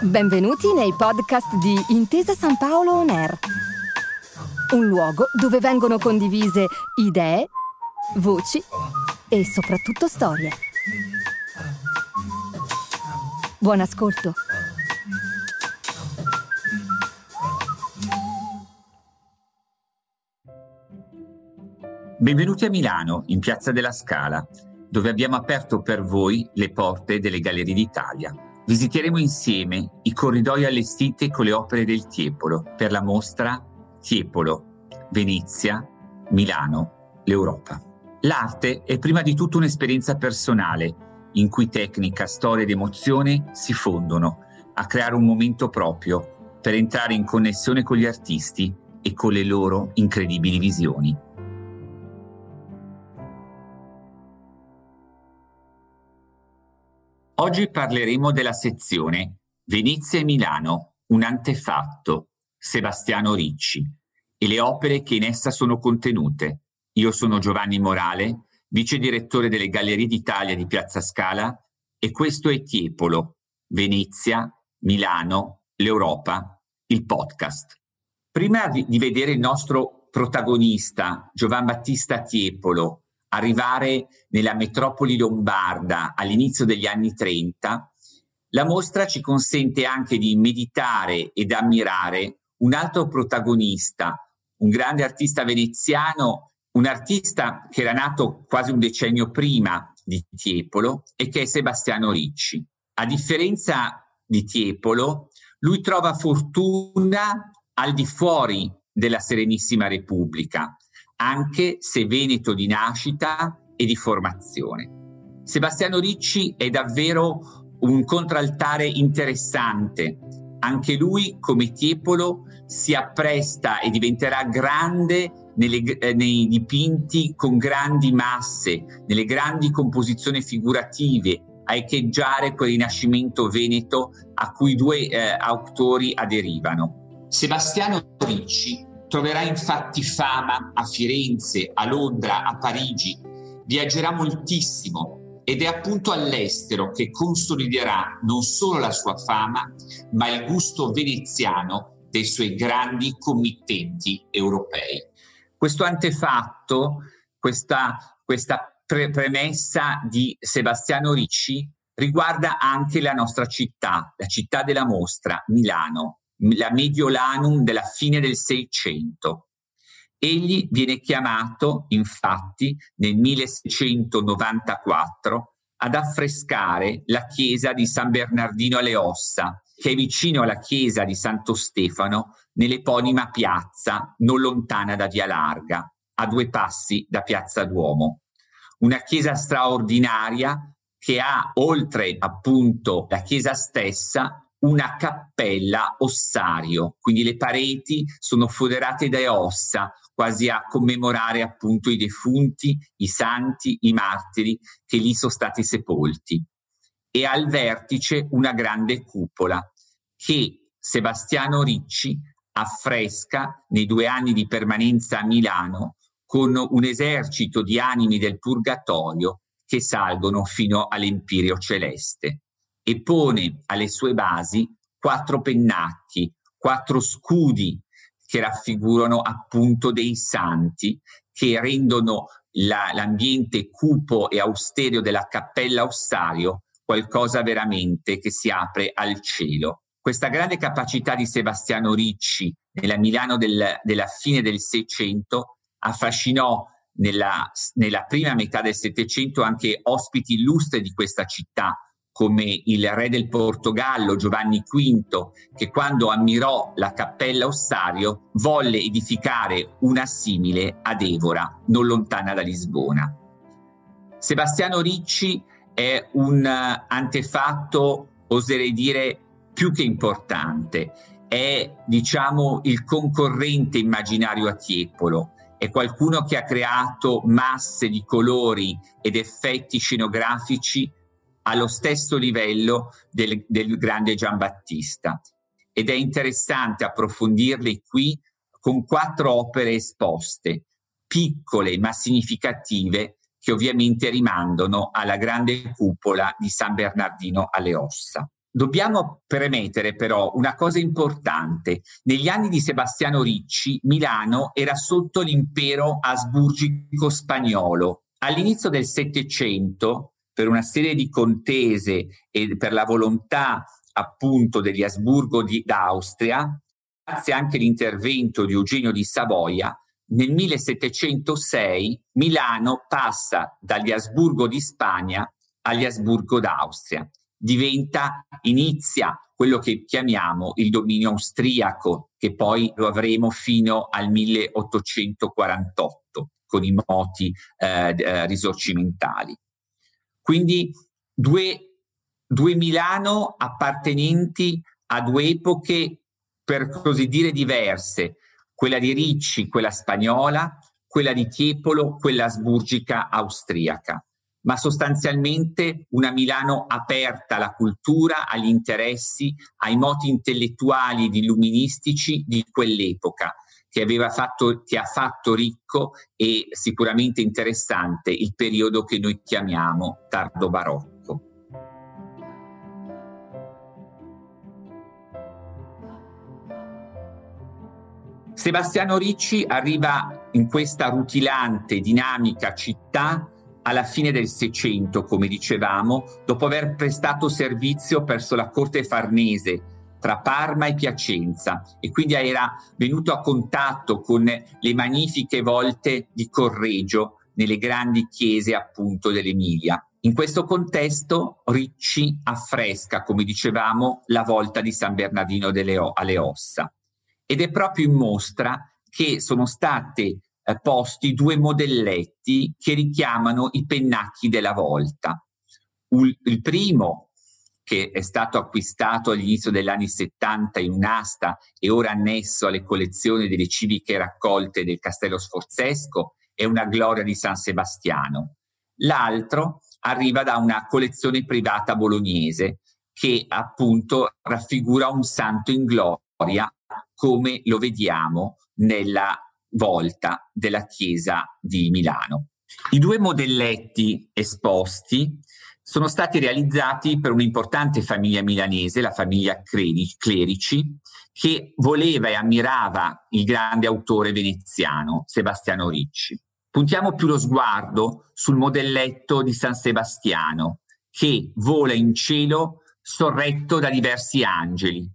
Benvenuti nei podcast di Intesa San Paolo On Air, un luogo dove vengono condivise idee, voci e soprattutto storie. Buon ascolto. Benvenuti a Milano, in Piazza della Scala, dove abbiamo aperto per voi le porte delle Gallerie d'Italia. Visiteremo insieme i corridoi allestiti con le opere del Tiepolo per la mostra Tiepolo, Venezia, Milano, l'Europa. L'arte è prima di tutto un'esperienza personale, in cui tecnica, storia ed emozione si fondono a creare un momento proprio per entrare in connessione con gli artisti e con le loro incredibili visioni. Oggi parleremo della sezione Venezia e Milano, un antefatto, Sebastiano Ricci, e le opere che in essa sono contenute. Io sono Giovanni Morale, vice direttore delle Gallerie d'Italia di Piazza Scala, e questo è Tiepolo, Venezia, Milano, l'Europa, il podcast. Prima di, vedere il nostro protagonista, Giovan Battista Tiepolo, arrivare nella metropoli lombarda all'inizio degli anni 30, la mostra ci consente anche di meditare ed ammirare un altro protagonista, un grande artista veneziano, un artista che era nato quasi un decennio prima di Tiepolo e che è Sebastiano Ricci. A differenza di Tiepolo, lui trova fortuna al di fuori della Serenissima Repubblica, anche se veneto di nascita e di formazione. Sebastiano Ricci è davvero un contraltare interessante. Anche lui, come Tiepolo, si appresta e diventerà grande nelle, eh, nei dipinti con grandi masse, nelle grandi composizioni figurative, a echeggiare quel rinascimento veneto a cui due eh, autori aderivano. Sebastiano Ricci Troverà infatti fama a Firenze, a Londra, a Parigi. Viaggerà moltissimo ed è appunto all'estero che consoliderà non solo la sua fama, ma il gusto veneziano dei suoi grandi committenti europei. Questo antefatto, questa, questa pre- premessa di Sebastiano Ricci riguarda anche la nostra città, la città della mostra, Milano la Mediolanum della fine del Seicento. Egli viene chiamato, infatti, nel 1694 ad affrescare la chiesa di San Bernardino alle Ossa, che è vicino alla chiesa di Santo Stefano, nell'eponima piazza non lontana da Via Larga, a due passi da Piazza Duomo. Una chiesa straordinaria che ha, oltre appunto la chiesa stessa, una cappella ossario, quindi le pareti sono foderate da ossa, quasi a commemorare appunto i defunti, i santi, i martiri che lì sono stati sepolti. E al vertice una grande cupola che Sebastiano Ricci affresca nei due anni di permanenza a Milano con un esercito di animi del purgatorio che salgono fino all'Empirio celeste e pone alle sue basi quattro pennacchi, quattro scudi che raffigurano appunto dei santi che rendono la, l'ambiente cupo e austereo della cappella ossario qualcosa veramente che si apre al cielo. Questa grande capacità di Sebastiano Ricci nella Milano del, della fine del Seicento affascinò nella, nella prima metà del Settecento anche ospiti illustri di questa città, come il re del Portogallo Giovanni V, che quando ammirò la cappella ossario volle edificare una simile ad Evora, non lontana da Lisbona. Sebastiano Ricci è un antefatto, oserei dire, più che importante. È, diciamo, il concorrente immaginario a Tiepolo. È qualcuno che ha creato masse di colori ed effetti scenografici allo stesso livello del, del grande Giambattista. Ed è interessante approfondirle qui con quattro opere esposte, piccole ma significative, che ovviamente rimandano alla grande cupola di San Bernardino alle Ossa. Dobbiamo premettere però una cosa importante. Negli anni di Sebastiano Ricci, Milano era sotto l'impero asburgico spagnolo. All'inizio del Settecento, per una serie di contese e per la volontà appunto degli Asburgo di, d'Austria, grazie anche all'intervento di Eugenio di Savoia, nel 1706 Milano passa dagli Asburgo di Spagna agli Asburgo d'Austria diventa, inizia quello che chiamiamo il dominio austriaco, che poi lo avremo fino al 1848 con i moti eh, eh, risorgimentali. Quindi due, due Milano appartenenti a due epoche per così dire diverse, quella di Ricci, quella spagnola, quella di Tiepolo, quella asburgica austriaca. Ma sostanzialmente una Milano aperta alla cultura, agli interessi, ai moti intellettuali ed illuministici di quell'epoca, che, fatto, che ha fatto ricco e sicuramente interessante il periodo che noi chiamiamo tardo barocco. Sebastiano Ricci arriva in questa rutilante, dinamica città alla fine del Seicento, come dicevamo, dopo aver prestato servizio presso la corte farnese tra Parma e Piacenza e quindi era venuto a contatto con le magnifiche volte di Correggio nelle grandi chiese appunto dell'Emilia. In questo contesto Ricci affresca, come dicevamo, la volta di San Bernardino o- alle Ossa ed è proprio in mostra che sono state eh, posti due modelletti che richiamano i pennacchi della volta. Il primo, che è stato acquistato all'inizio degli anni 70 in un'asta e ora annesso alle collezioni delle civiche raccolte del Castello Sforzesco, è una gloria di San Sebastiano. L'altro arriva da una collezione privata bolognese che appunto raffigura un santo in gloria come lo vediamo nella volta della chiesa di Milano. I due modelletti esposti sono stati realizzati per un'importante famiglia milanese, la famiglia Clerici, che voleva e ammirava il grande autore veneziano Sebastiano Ricci. Puntiamo più lo sguardo sul modelletto di San Sebastiano, che vola in cielo sorretto da diversi angeli,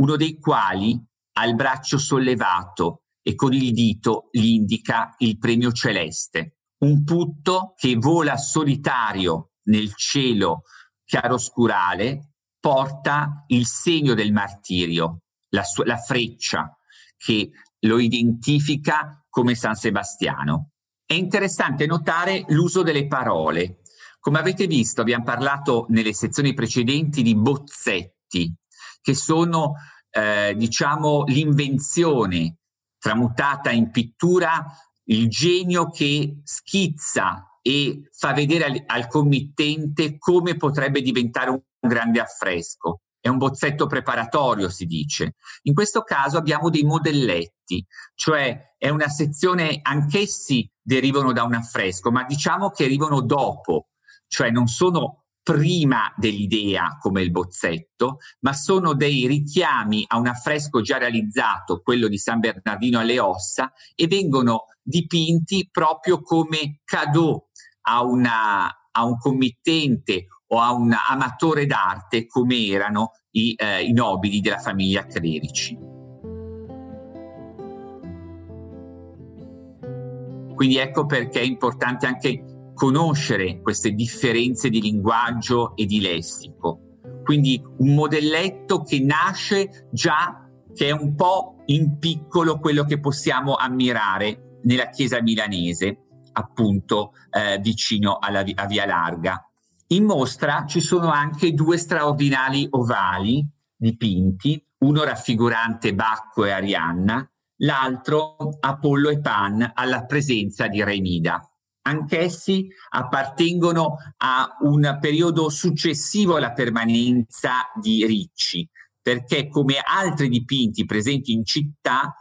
uno dei quali ha il braccio sollevato e con il dito gli indica il premio celeste. Un putto che vola solitario nel cielo chiaroscurale porta il segno del martirio, la, sua, la freccia che lo identifica come San Sebastiano. È interessante notare l'uso delle parole. Come avete visto, abbiamo parlato nelle sezioni precedenti di bozzetti, che sono, eh, diciamo, l'invenzione tramutata in pittura il genio che schizza e fa vedere al, al committente come potrebbe diventare un, grande affresco. È un bozzetto preparatorio, si dice. In questo caso abbiamo dei modelletti, cioè è una sezione, anch'essi derivano da un affresco, ma diciamo che arrivano dopo, cioè non sono prima dell'idea come il bozzetto, ma sono dei richiami a un affresco già realizzato, quello di San Bernardino alle Ossa, e vengono dipinti proprio come cadeau a, una, a un committente o a un amatore d'arte come erano i, eh, i nobili della famiglia Clerici. Quindi ecco perché è importante anche conoscere queste differenze di linguaggio e di lessico. Quindi un modelletto che nasce già, che è un po' in piccolo quello che possiamo ammirare nella chiesa milanese, appunto eh, vicino alla, a Via Larga. In mostra ci sono anche due straordinari ovali dipinti, uno raffigurante Bacco e Arianna, l'altro Apollo e Pan alla presenza di Remida anch'essi appartengono a un periodo successivo alla permanenza di Ricci, perché come altri dipinti presenti in città,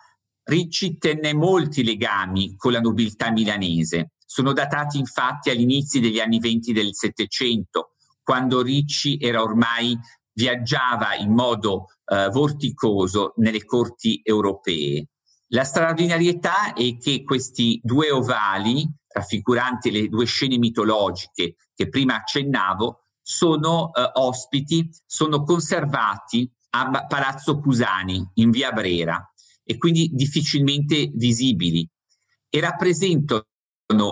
Ricci tenne molti legami con la nobiltà milanese, sono datati infatti agli inizi degli anni venti del Settecento, quando Ricci era ormai viaggiava in modo eh, vorticoso nelle corti europee. La straordinarietà è che questi due ovali, raffiguranti le due scene mitologiche che prima accennavo, sono eh, ospiti, sono conservati a Palazzo Cusani in via Brera e quindi difficilmente visibili e rappresentano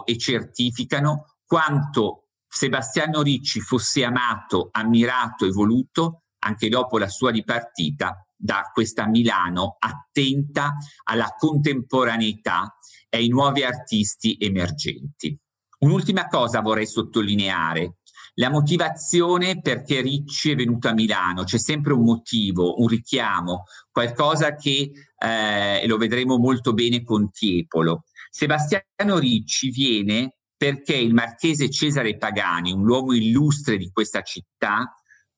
e certificano quanto Sebastiano Ricci fosse amato, ammirato e voluto anche dopo la sua dipartita da questa Milano attenta alla contemporaneità e ai nuovi artisti emergenti. Un'ultima cosa vorrei sottolineare. La motivazione perché Ricci è venuto a Milano, c'è sempre un motivo, un richiamo, qualcosa che eh, lo vedremo molto bene con Tiepolo. Sebastiano Ricci viene perché il marchese Cesare Pagani, un uomo illustre di questa città,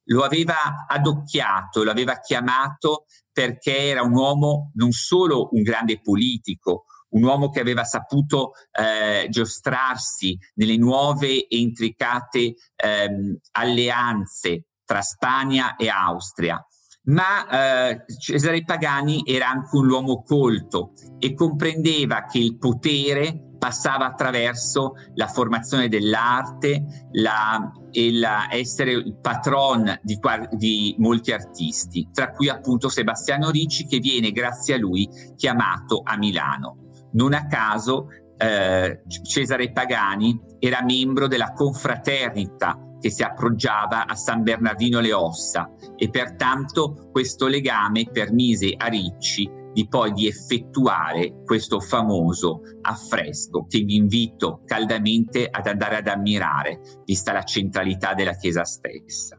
lo aveva adocchiato, lo aveva chiamato perché era un uomo non solo un grande politico, un uomo che aveva saputo eh, giostrarsi nelle nuove e intricate ehm, alleanze tra Spagna e Austria, ma eh, Cesare Pagani era anche un uomo colto e comprendeva che il potere passava attraverso la formazione dell'arte la, e la, essere il patron di, di, molti artisti, tra cui appunto Sebastiano Ricci che viene grazie a lui chiamato a Milano. Non a caso eh, Cesare Pagani era membro della confraternita che si appoggiava a San Bernardino le Ossa e pertanto questo legame permise a Ricci di poi di effettuare questo famoso affresco che vi invito caldamente ad andare ad ammirare, vista la centralità della chiesa stessa.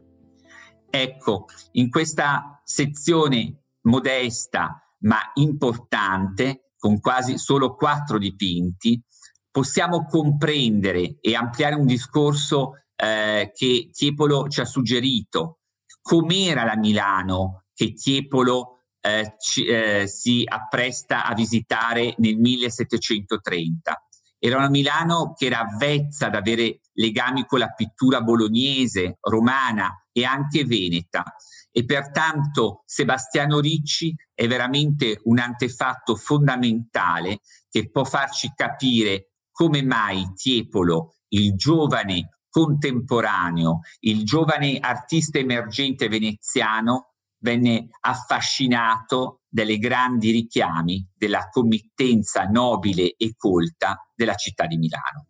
Ecco, in questa sezione modesta ma importante, con quasi solo quattro dipinti, possiamo comprendere e ampliare un discorso eh, che Tiepolo ci ha suggerito. Com'era la Milano che Tiepolo eh, ci, eh, si appresta a visitare nel 1730? Era una Milano che era avvezza ad avere legami con la pittura bolognese, romana e anche veneta e pertanto Sebastiano Ricci è veramente un antefatto fondamentale che può farci capire come mai Tiepolo, il giovane contemporaneo, il giovane artista emergente veneziano venne affascinato dai grandi richiami della committenza nobile e colta della città di Milano.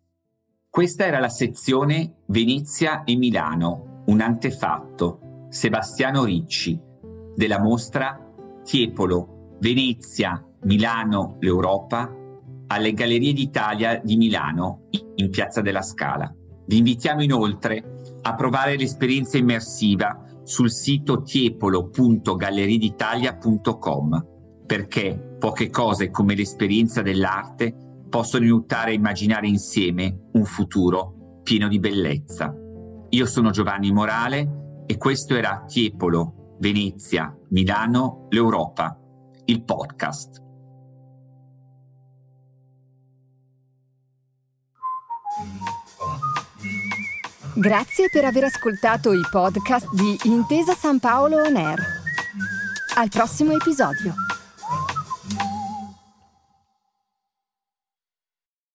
Questa era la sezione Venezia e Milano, un antefatto, Sebastiano Ricci, della mostra Tiepolo, Venezia, Milano, l'Europa, alle Gallerie d'Italia di Milano, in Piazza della Scala. Vi invitiamo inoltre a provare l'esperienza immersiva sul sito tiepolo.galleriditalia.com perché poche cose come l'esperienza dell'arte possono aiutare a immaginare insieme un futuro pieno di bellezza. Io sono Giovanni Morale e questo era Tiepolo, Venezia, Milano, l'Europa, il podcast. Grazie per aver ascoltato i podcast di Intesa San Paolo On Air. Al prossimo episodio.